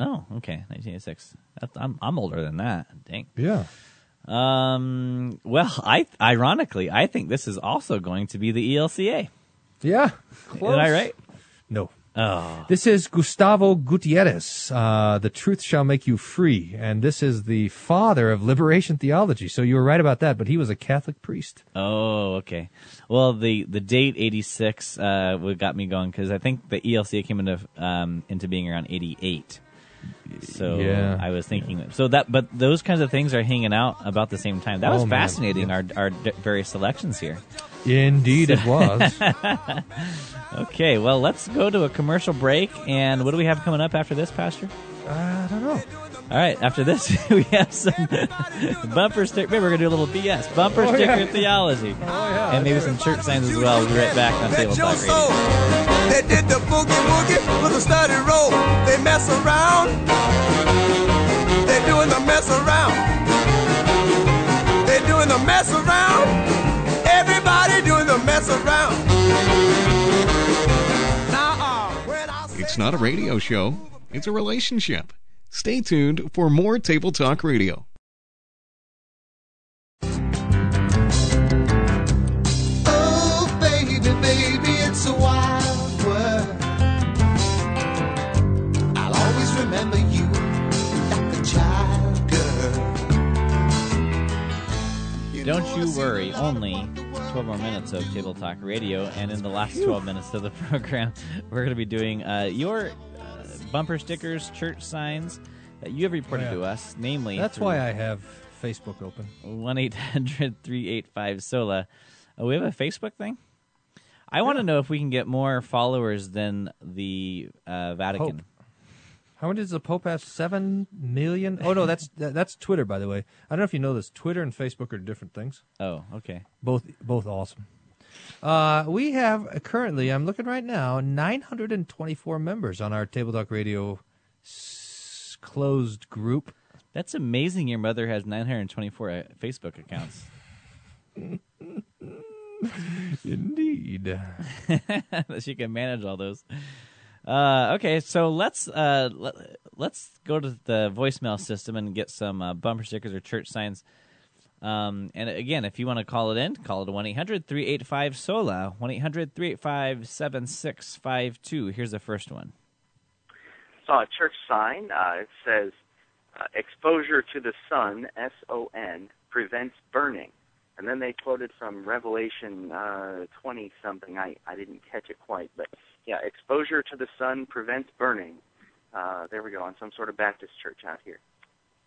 Speaker 5: oh, okay, 1986. I'm I'm older than that. Dang.
Speaker 7: Yeah.
Speaker 5: Um. Well, I ironically, I think this is also going to be the ELCA.
Speaker 7: Yeah.
Speaker 5: Am I right?
Speaker 7: No.
Speaker 5: Oh,
Speaker 7: This is Gustavo Gutierrez. Uh, the truth shall make you free, and this is the father of liberation theology. So you were right about that, but he was a Catholic priest.
Speaker 5: oh, okay. Well, the the date 86 uh got me going because I think the ELCA came into um into being around 88. So
Speaker 7: Yeah.
Speaker 5: I was thinking so that, but those kinds of things are hanging out about the same time. That was
Speaker 7: Oh, man.
Speaker 5: fascinating. Our our d- various selections here.
Speaker 7: Indeed, it was.
Speaker 5: Okay, well, let's go to a commercial break. And what do we have coming up after this, Pastor?
Speaker 7: I don't know.
Speaker 5: All right, after this, we have some bumper sticker. Maybe we're gonna do a little BS bumper
Speaker 7: Oh,
Speaker 5: sticker
Speaker 7: yeah.
Speaker 5: theology,
Speaker 7: Oh yeah.
Speaker 5: and maybe some church signs as well. We'll be right back on Table
Speaker 9: your
Speaker 5: Talk
Speaker 9: soul.
Speaker 5: Radio.
Speaker 9: They did the boogie woogie with a study roll. Mess around. They doing the mess around. They doing the mess around. Everybody doing the mess around.
Speaker 6: It's not a radio show, it's a relationship. Stay tuned for more Table Talk Radio.
Speaker 5: Don't worry, only 12 more minutes of Table Talk Radio, and in the last 12 minutes of the program, we're going to be doing uh, your uh, bumper stickers, church signs that you have reported
Speaker 7: Oh, yeah.
Speaker 5: to us, namely.
Speaker 7: That's why I have Facebook open.
Speaker 5: 1 800 385 SOLA. Oh, we have a Facebook thing? I want to know if we can get more followers than the uh, Vatican.
Speaker 7: Pope. How many does the Pope have? Seven million? Oh no, that's that, that's Twitter, by the way. I don't know if you know this. Twitter and Facebook are different things.
Speaker 5: Oh, okay.
Speaker 7: Both both awesome. Uh, we have uh, currently, I'm looking right now, 924 members on our Table Talk Radio s- closed group.
Speaker 5: That's amazing your mother has 924 uh, Facebook accounts.
Speaker 7: Indeed.
Speaker 5: she can manage all those. Uh, okay, so let's uh, let, let's go to the voicemail system and get some uh, bumper stickers or church signs. Um, and again, if you want to call it in, call it 1 800 385 SOLA, 1 800 385 7652. Here's the first one.
Speaker 10: saw a church sign. Uh, it says, uh, "Exposure to the sun S O N, prevents burning." And then they quoted from Revelation uh, 20 something. I I didn't catch it quite, but yeah, exposure to the sun prevents burning. Uh, there we go on some sort of Baptist church out here.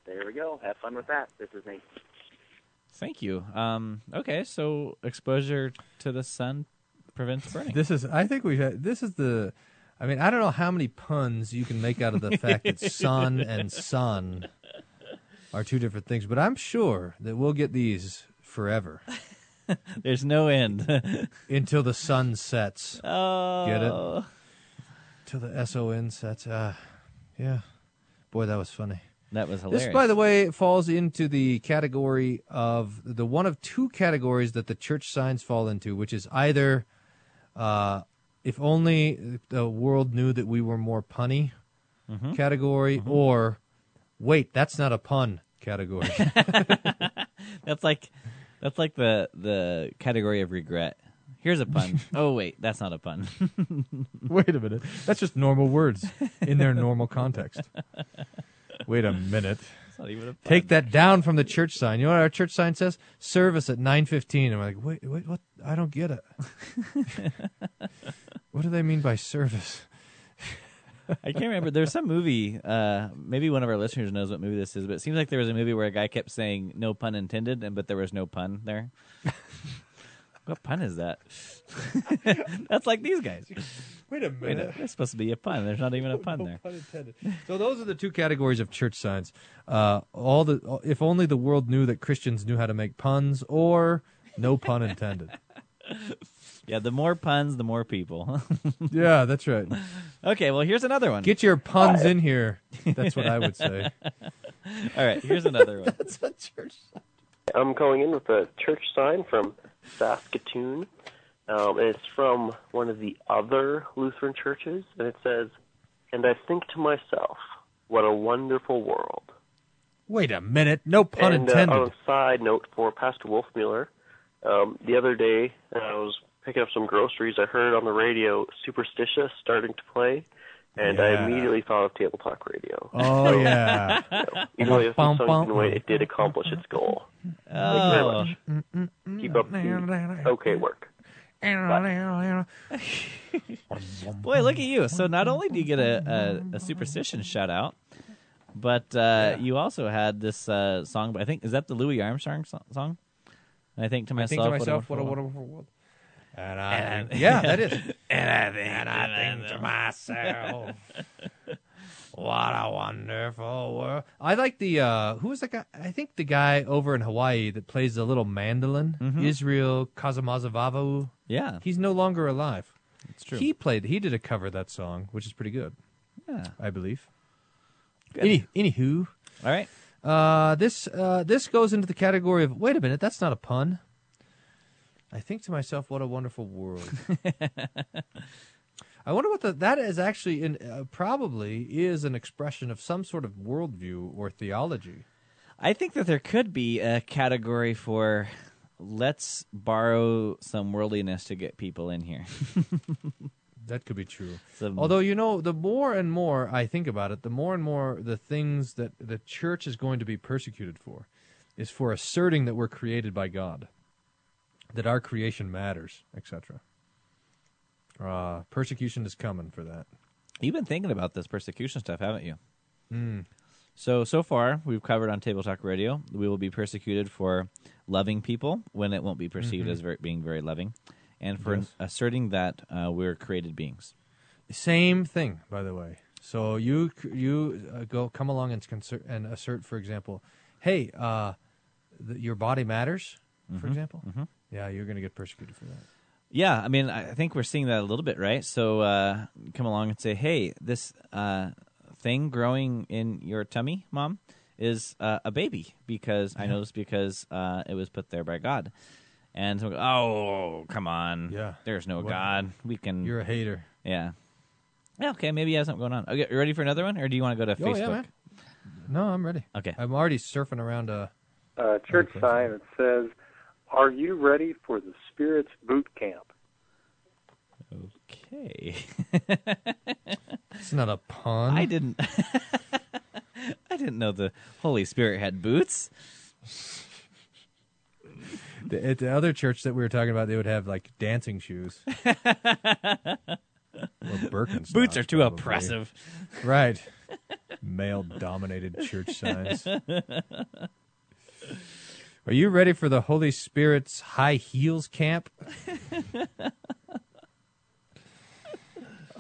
Speaker 10: There we go. Have fun with that. This is Nate.
Speaker 5: Thank you. Um, okay, so exposure to the sun prevents burning.
Speaker 7: This is, I think we've had, this is the, I mean, I don't know how many puns you can make out of the fact that sun and sun are two different things, but I'm sure that we'll get these forever
Speaker 5: There's no end.
Speaker 7: until the sun sets.
Speaker 5: oh,
Speaker 7: Get it? Till the S O N sets. Uh, yeah. Boy, that was funny.
Speaker 5: That was hilarious.
Speaker 7: This, by the way, falls into the category of the one of two categories that the church signs fall into, which is either uh, if only the world knew that we were more punny
Speaker 5: Mm-hmm.
Speaker 7: category, or wait, that's not a pun category.
Speaker 5: That's like that's like the the category of regret. Here's a pun. oh wait, that's not a pun.
Speaker 7: wait a minute, that's just normal words in their normal context. Wait a minute.
Speaker 5: It's not even a pun.
Speaker 7: Take that down from the church sign. You know what our church sign says? Service at nine fifteen. I'm like, wait, wait, what? I don't get it. what do they mean by service?
Speaker 5: I can't remember. There's some movie. Uh, maybe one of our listeners knows what movie this is, but it seems like there was a movie where a guy kept saying "no pun intended," and but there was no pun there. what pun is that? That's like these guys.
Speaker 7: Wait a
Speaker 5: Wait, a- that's supposed to be a pun. There's not even a pun
Speaker 7: No
Speaker 5: there.
Speaker 7: pun intended. So those are the two categories of church signs. Uh, all the if only the world knew that Christians knew how to make puns, or no pun intended.
Speaker 5: Yeah, the more puns, the more people.
Speaker 7: yeah, that's right.
Speaker 5: okay, well here's another one.
Speaker 7: Get your puns in here. That's what I would say.
Speaker 5: All right, here's another one.
Speaker 7: That's a church.
Speaker 11: I'm calling in with a church sign from Saskatoon. Um, and it's from one of the other Lutheran churches, and it says, And I think to myself, what a wonderful world.
Speaker 7: Wait a minute. No pun
Speaker 11: and,
Speaker 7: intended.
Speaker 11: Uh, on a side note for Pastor Wolfmueller, um, the other day uh, I was picking up some groceries. I heard on the radio Superstitious starting to play, and I immediately thought of Table Talk Radio.
Speaker 7: Oh,
Speaker 11: So,
Speaker 7: yeah.
Speaker 11: you know, even though it
Speaker 7: Bum,
Speaker 11: was
Speaker 7: bum,
Speaker 11: sunk in weight, it did accomplish its goal. Thank you very
Speaker 5: Oh.
Speaker 11: much. Keep up the okay work.
Speaker 5: Boy, look at you. So not only do you get a, a, a superstition shout out, but uh, you also had this uh, song. I think is that the Louis Armstrong song? And I think to
Speaker 7: I
Speaker 5: myself,
Speaker 7: think to myself, what a
Speaker 5: wonderful
Speaker 7: wonderful world. And I,
Speaker 5: And-
Speaker 7: yeah, that is.
Speaker 5: And I think,
Speaker 7: and I think to myself, what a wonderful world. I like the uh who was that guy? I think the guy over in Hawaii that plays the little mandolin,
Speaker 5: Mhm.
Speaker 7: Israel Kazamazavavu.
Speaker 5: Yeah.
Speaker 7: he's no longer alive.
Speaker 5: It's true.
Speaker 7: He played. He did a cover of that song, which is pretty good.
Speaker 5: Yeah.
Speaker 7: I believe.
Speaker 5: Good.
Speaker 7: Any, anywho,
Speaker 5: All right.
Speaker 7: uh, this uh, this goes into the category of wait a minute, that's not a pun. I think to myself, what a wonderful world. I wonder what the, that is actually in uh, probably is an expression of some sort of worldview or theology.
Speaker 5: I think that there could be a category for let's borrow some worldliness to get people in here.
Speaker 7: That could be true.
Speaker 5: Some-
Speaker 7: Although you know, the more and more I think about it, the more and more the things that the church is going to be persecuted for is for asserting that we're created by God, that our creation matters, etc. Uh, persecution is coming for that.
Speaker 5: You've been thinking about this persecution stuff, haven't you?
Speaker 7: Mm.
Speaker 5: So so far, we've covered on Table Talk Radio. We will be persecuted for loving people when it won't be perceived
Speaker 7: Mhm.
Speaker 5: as very, being very loving, and for
Speaker 7: Yes.
Speaker 5: asserting that uh, we're created beings.
Speaker 7: Same thing, by the way. So you you uh, go come along and conser- and assert, for example, hey, uh, th- your body matters, for
Speaker 5: Mhm,
Speaker 7: example.
Speaker 5: mhm.
Speaker 7: Yeah, you're going to get persecuted for that.
Speaker 5: Yeah, I mean, I think we're seeing that a little bit, right? So uh, come along and say, "Hey, this uh, thing growing in your tummy, mom, is uh, a baby because I know this because uh, it was put there by God." And so, oh, come on,
Speaker 7: Yeah.
Speaker 5: there's no
Speaker 7: What-
Speaker 5: God. We can.
Speaker 7: You're a hater.
Speaker 5: Yeah. Yeah, Okay, maybe he has something going on. Okay, you ready for another one, or do you want to go to
Speaker 7: Oh,
Speaker 5: Facebook?
Speaker 7: yeah, man. No, I'm ready.
Speaker 5: Okay.
Speaker 7: I'm already surfing around. a,
Speaker 12: uh, church sign that says, "Are you ready for the Spirit's boot camp?"
Speaker 5: Okay.
Speaker 7: it's not a pun.
Speaker 5: I didn't. I didn't know the Holy Spirit had boots.
Speaker 7: The, at the other church that we were talking about, they would have like dancing shoes. or Birkenstocks.
Speaker 5: Boots are too
Speaker 7: probably.
Speaker 5: oppressive.
Speaker 7: Right. Male-dominated church signs. Are you ready for the Holy Spirit's high heels camp?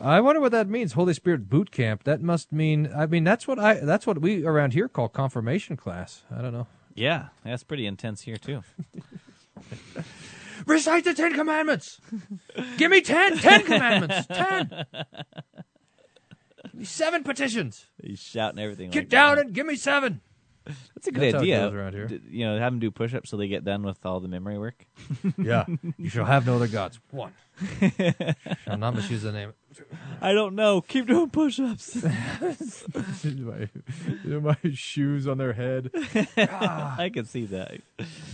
Speaker 7: I wonder what that means. Holy Spirit boot camp. That must mean. I mean, that's what I. That's what we around here call confirmation class. I don't know.
Speaker 5: Yeah, that's pretty intense here too.
Speaker 7: Recite the Ten Commandments. Give me ten. Ten commandments. Ten. Seven petitions.
Speaker 5: He's shouting everything.
Speaker 7: Get
Speaker 5: like
Speaker 7: down
Speaker 5: that.
Speaker 7: and give me seven.
Speaker 5: That's a good
Speaker 7: That's how it
Speaker 5: idea.
Speaker 7: goes around here.
Speaker 5: D- You know, have them do push-ups so they get done with all the memory work.
Speaker 7: Yeah. You shall have no other gods. One. shall not misuse the name.
Speaker 5: I don't know. Keep doing push-ups.
Speaker 7: my, my shoes on their head.
Speaker 5: I can see that.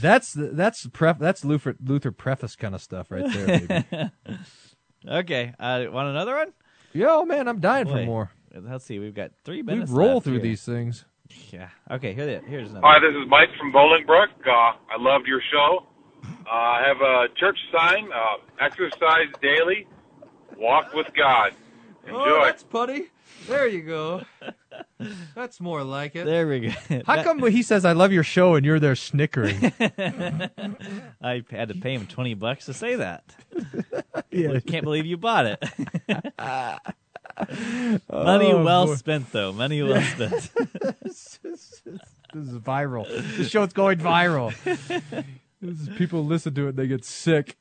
Speaker 7: That's that's pref- that's Luther Luther preface kind of stuff right there, baby.
Speaker 5: Okay, uh, want another one?
Speaker 7: Yo, man, I'm dying for
Speaker 5: Boy,
Speaker 7: more.
Speaker 5: Let's see. We've got three
Speaker 7: We
Speaker 5: minutes.
Speaker 7: roll
Speaker 5: left
Speaker 7: through
Speaker 5: here.
Speaker 7: these things.
Speaker 5: Yeah. Okay. Here, here's another.
Speaker 13: Hi, this is Mike from Bolingbrook. Uh, I loved your show. Uh, I have a church sign, uh, exercise daily, walk with God. Enjoy.
Speaker 7: Oh, that's putty. There you go. That's more like it.
Speaker 5: There we go.
Speaker 7: How
Speaker 5: That-
Speaker 7: come when he says I love your show and you're there snickering?
Speaker 5: I had to pay him twenty bucks to say that.
Speaker 7: Yeah.
Speaker 5: I can't believe you bought it. Money
Speaker 7: Oh,
Speaker 5: well
Speaker 7: boy.
Speaker 5: spent, though. Money well spent.
Speaker 7: this is viral. The show's going viral. People listen to it, they get sick.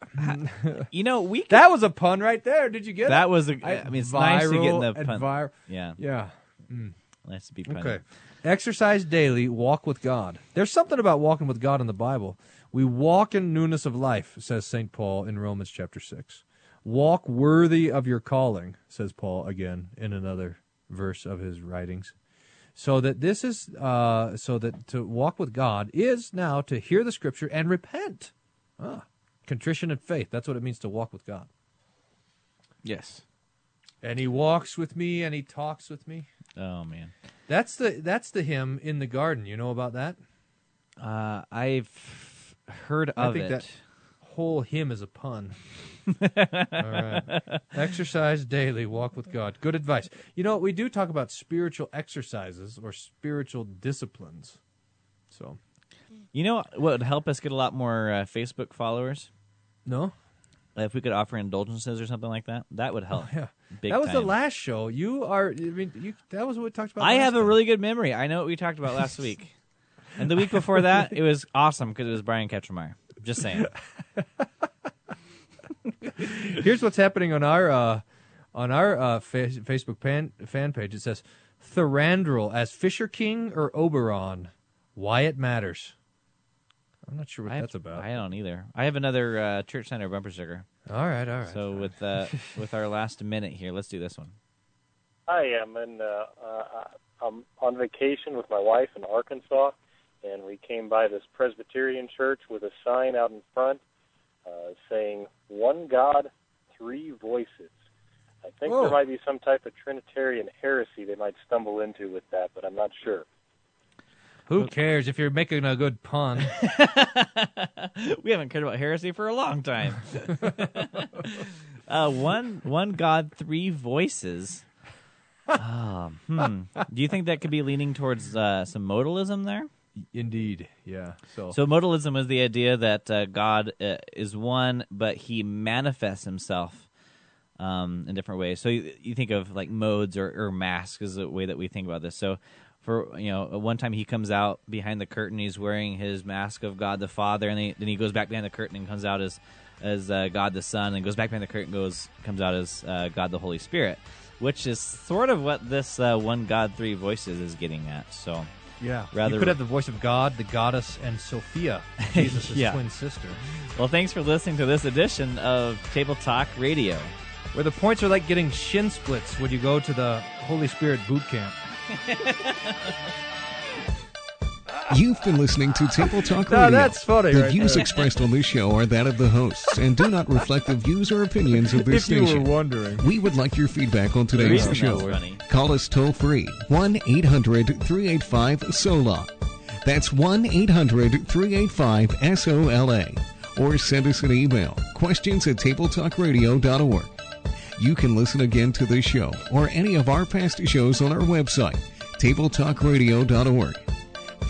Speaker 5: you know, we
Speaker 7: that was a pun right there. Did you get it?
Speaker 5: That was a- I mean, it's nice to get
Speaker 7: Viral
Speaker 5: the pun.
Speaker 7: vir-
Speaker 5: Yeah.
Speaker 7: yeah. Mm.
Speaker 5: Nice to be punny.
Speaker 7: Okay. Exercise daily, walk with God. There's something about walking with God in the Bible. We walk in newness of life, says St. Paul in Romans chapter 6. Walk worthy of your calling, says Paul again in another verse of his writings. So that this is, uh, so that to walk with God is now to hear the scripture and repent. Ah, contrition and faith. That's what it means to walk with God.
Speaker 5: Yes.
Speaker 7: And he walks with me and he talks with me.
Speaker 5: Oh man.
Speaker 7: That's the that's the hymn in the garden. You know about that?
Speaker 5: Uh, I've heard
Speaker 7: I
Speaker 5: of
Speaker 7: think
Speaker 5: it.
Speaker 7: that whole hymn is a pun. All right. Exercise daily, walk with God. Good advice. You know, what we do talk about spiritual exercises or spiritual disciplines. So,
Speaker 5: You know what would help us get a lot more uh, Facebook followers?
Speaker 7: No.
Speaker 5: If we could offer indulgences or something like that, that would help.
Speaker 7: Oh, yeah.
Speaker 5: Big
Speaker 7: that was the last show. You are I mean, you that was what we talked about.
Speaker 5: I have a really good memory. I know what we talked about last week. And the week before that, it was awesome because it was Brian Ketchermeyer. Just saying.
Speaker 7: Here's what's happening on our uh, on our uh, fa- Facebook pan- fan page. It says Thranduil as Fisher King or Oberon. Why it matters. I'm not sure what
Speaker 5: I have-
Speaker 7: that's about.
Speaker 5: I don't either. I have another uh, Church Center bumper sticker.
Speaker 7: All right, all right.
Speaker 5: So with uh, with our last minute here, let's do this one.
Speaker 12: Hi, I'm in, uh, uh, I'm on vacation with my wife in Arkansas, and we came by this Presbyterian church with a sign out in front uh, saying "One God, Three Voices." I think
Speaker 7: Whoa.
Speaker 12: there might be some type of Trinitarian heresy they might stumble into with that, but I'm not sure.
Speaker 7: Who cares if you're making a good pun?
Speaker 5: we haven't cared about heresy for a long time. uh, one one God, three voices. Um, hmm. Do you think that could be leaning towards uh, some modalism there?
Speaker 7: Indeed, yeah. So,
Speaker 5: So modalism is the idea that uh, God uh, is one, but He manifests Himself um, in different ways. So you, you think of like modes or, or masks is the way that we think about this. So for you know, one time He comes out behind the curtain, He's wearing His mask of God the Father, and then he, then he goes back behind the curtain and comes out as as uh, God the Son, and goes back behind the curtain, goes comes out as uh, God the Holy Spirit, which is sort of what this uh, one God, three voices is getting at. So.
Speaker 7: Yeah,
Speaker 5: rather
Speaker 7: you could have the voice of God, the goddess, and Sophia, Jesus'
Speaker 5: Yeah.
Speaker 7: twin sister.
Speaker 5: Well, thanks for listening to this edition of Table Talk Radio.
Speaker 7: Where the points are like getting shin splits when you go to the Holy Spirit boot camp.
Speaker 6: You've been listening to Table Talk
Speaker 7: Now,
Speaker 6: Radio.
Speaker 7: that's funny
Speaker 6: The
Speaker 7: right
Speaker 6: views
Speaker 7: there.
Speaker 6: expressed on this show are that of the hosts and do not reflect the views or opinions of this
Speaker 7: If you were
Speaker 6: station.
Speaker 7: wondering.
Speaker 6: We would like your feedback on today's
Speaker 5: reason
Speaker 6: show.
Speaker 5: that's funny.
Speaker 6: Call us toll free 1 800 385 SOLA. That's 1 800 385 SOLA. Or send us an email questions at tabletalkradio.org. You can listen again to this show or any of our past shows on our website, tabletalkradio.org.